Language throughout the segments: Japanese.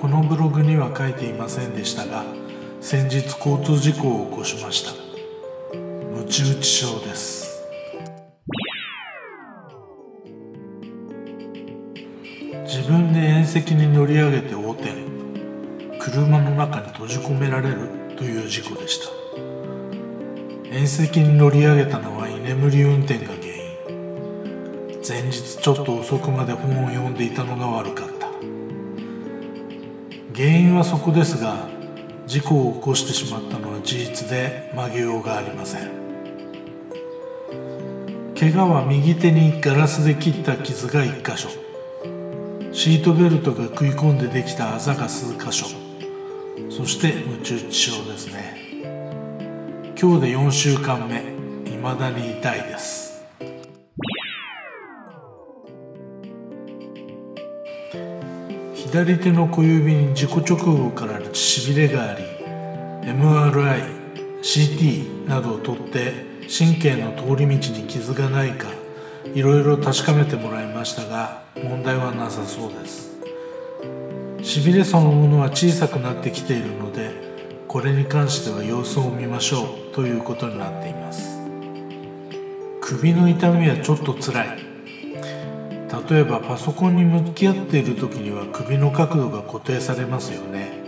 このブログには書いていませんでしたが先日交通事故を起こしました。ムチ打ち症です。自分で縁石に乗り上げて横転。車の中に閉じ込められる。という事故でした。縁石に乗り上げたのは居眠り運転が原因。前日ちょっと遅くまで本を読んでいたのが悪かった。原因はそこですが事故を起こしてしまったのは事実で曲げようがありません。怪我は右手にガラスで切った傷が1箇所。シートベルトが食い込んでできたあざが数箇所。そしてムチ打ち症ですね。今日で4週間目。未だに痛いです。左手の小指に事故直後からしびれがあり MRI、CT などを取って神経の通り道に傷がないかいろいろ確かめてもらいましたが問題はなさそうです。しびれそのものは小さくなってきているのでこれに関しては様子を見ましょうということになっています。首の痛みはちょっとつらい。例えばパソコンに向き合っている時には首の角度が固定されますよね。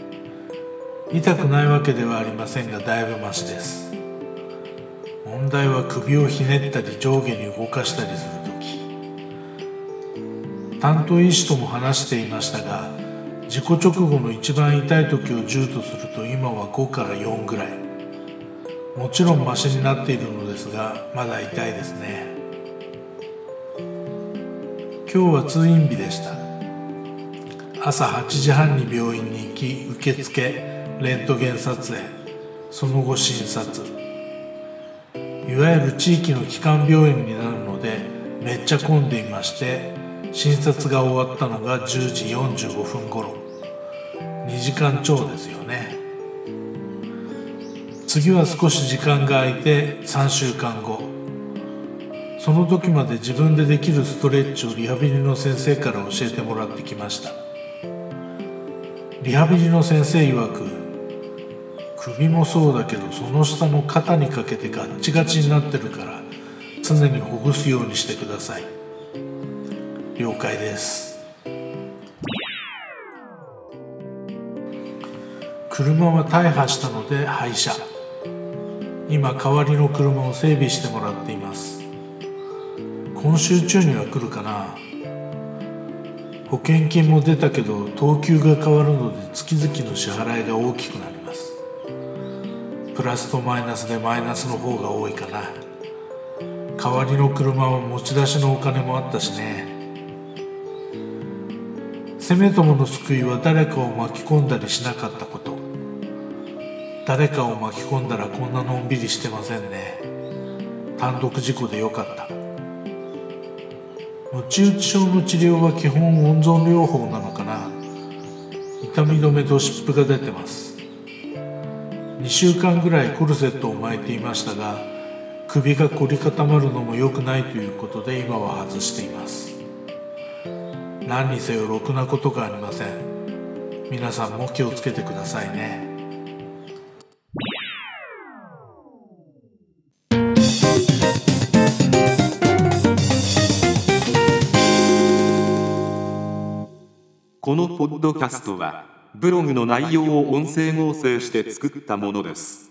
痛くないわけではありませんがだいぶマシです。問題は首をひねったり上下に動かしたりする時。担当医師とも話していましたが事故直後の一番痛い時を10とすると今は5から4ぐらい。もちろんマシになっているのですがまだ痛いですね。今日は通院日でした。朝8時半に病院に行き受付レントゲン撮影その後診察。いわゆる地域の基幹病院になるのでめっちゃ混んでいまして診察が終わったのが10時45分頃。2時間超ですよね。次は少し時間が空いて3週間後。その時まで自分でできるストレッチをリハビリの先生から教えてもらってきました。リハビリの先生曰く首もそうだけどその下の肩にかけてガッチガチになってるから常にほぐすようにしてください。了解です。車は大破したので廃車。今代わりの車を整備してもらっています。今週中には来るかな。保険金も出たけど等級が変わるので月々の支払いが大きくなります。プラスとマイナスでマイナスの方が多いかな。代わりの車は持ち出しのお金もあったしね。せめともの救いは誰かを巻き込んだりしなかったこと。誰かを巻き込んだらこんなのんびりしてませんね。単独事故でよかった。ムチ打ち症の治療は基本温存療法なのかな。痛み止めと湿布が出てます。2週間ぐらいコルセットを巻いていましたが首が凝り固まるのも良くないということで今は外しています。何にせよろくなことがありません。皆さんも気をつけてくださいね。このポッドキャストはブログの内容を音声合成して作ったものです。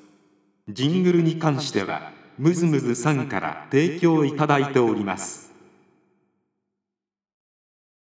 ジングルに関してはムズムズさんから提供いただいております。